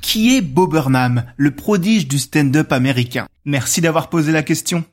Qui est Bob Burnham, le prodige du stand-up américain? Merci d'avoir posé la question.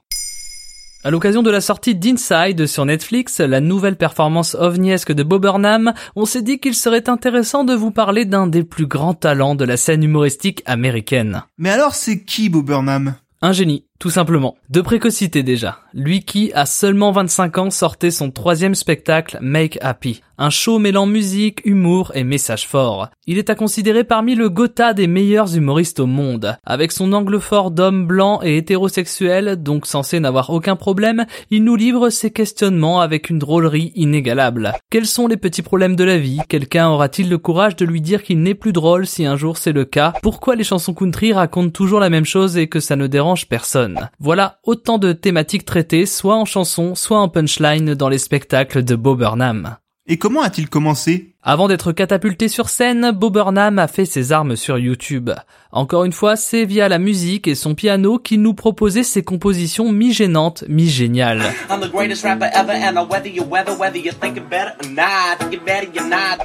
À l'occasion de la sortie d'Inside sur Netflix, la nouvelle performance ovniesque de Bob Burnham, on s'est dit qu'il serait intéressant de vous parler d'un des plus grands talents de la scène humoristique américaine. Mais alors c'est qui Bob Burnham? Un génie, tout simplement. De précocité déjà. Lui qui, à seulement 25 ans, sortait son troisième spectacle Make Happy. Un show mêlant musique, humour et message fort. Il est à considérer parmi le Gotha des meilleurs humoristes au monde. Avec son angle fort d'homme blanc et hétérosexuel, donc censé n'avoir aucun problème, il nous livre ses questionnements avec une drôlerie inégalable. Quels sont les petits problèmes de la vie? Quelqu'un aura-t-il le courage de lui dire qu'il n'est plus drôle si un jour c'est le cas? Pourquoi les chansons country racontent toujours la même chose et que ça ne dérange personne? Voilà autant de thématiques traitées soit en chanson, soit en punchline dans les spectacles de Bob Burnham. Et comment a-t-il commencé? Avant d'être catapulté sur scène, Bob Burnham a fait ses armes sur YouTube. Encore une fois, c'est via la musique et son piano qu'il nous proposait ses compositions mi-gênantes, mi-géniales.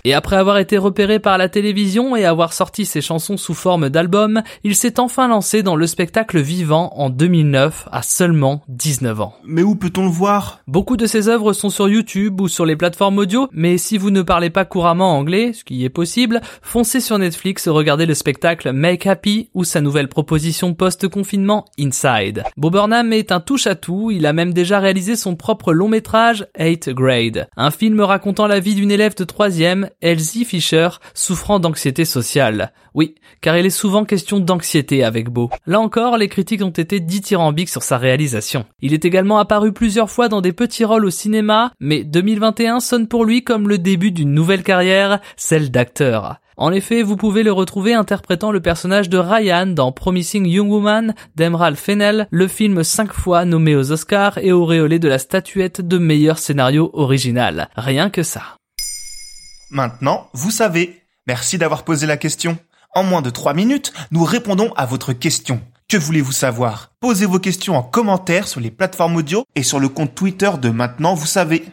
Et après avoir été repéré par la télévision et avoir sorti ses chansons sous forme d'album, il s'est enfin lancé dans le spectacle vivant en 2009 à seulement 19 ans. Mais où peut-on le voir? Beaucoup de ses œuvres sont sur YouTube ou sur les plateformes audio, mais si vous ne parlez pas couramment anglais, ce qui est possible, foncez sur Netflix et regardez le spectacle Make Happy ou sa nouvelle proposition post-confinement Inside. Bob Burnham est un touche-à-tout, il a même déjà réalisé son propre long métrage 8 Grade, un film racontant la vie d'une élève de troisième, Elsie Fisher, souffrant d'anxiété sociale. Oui, car il est souvent question d'anxiété avec Beau. Là encore, les critiques ont été dithyrambiques sur sa réalisation. Il est également apparu plusieurs fois dans des petits rôles au cinéma, mais 2021 sonne pour lui comme le début d'une nouvelle celle d'acteur. En effet, vous pouvez le retrouver interprétant le personnage de Ryan dans Promising Young Woman d'Emerald Fennell, le film cinq fois nommé aux Oscars et auréolé de la statuette de meilleur scénario original. Rien que ça. Maintenant, vous savez. Merci d'avoir posé la question. En moins de trois minutes, nous répondons à votre question. Que voulez-vous savoir? Posez vos questions en commentaire sur les plateformes audio et sur le compte Twitter de Maintenant, vous savez.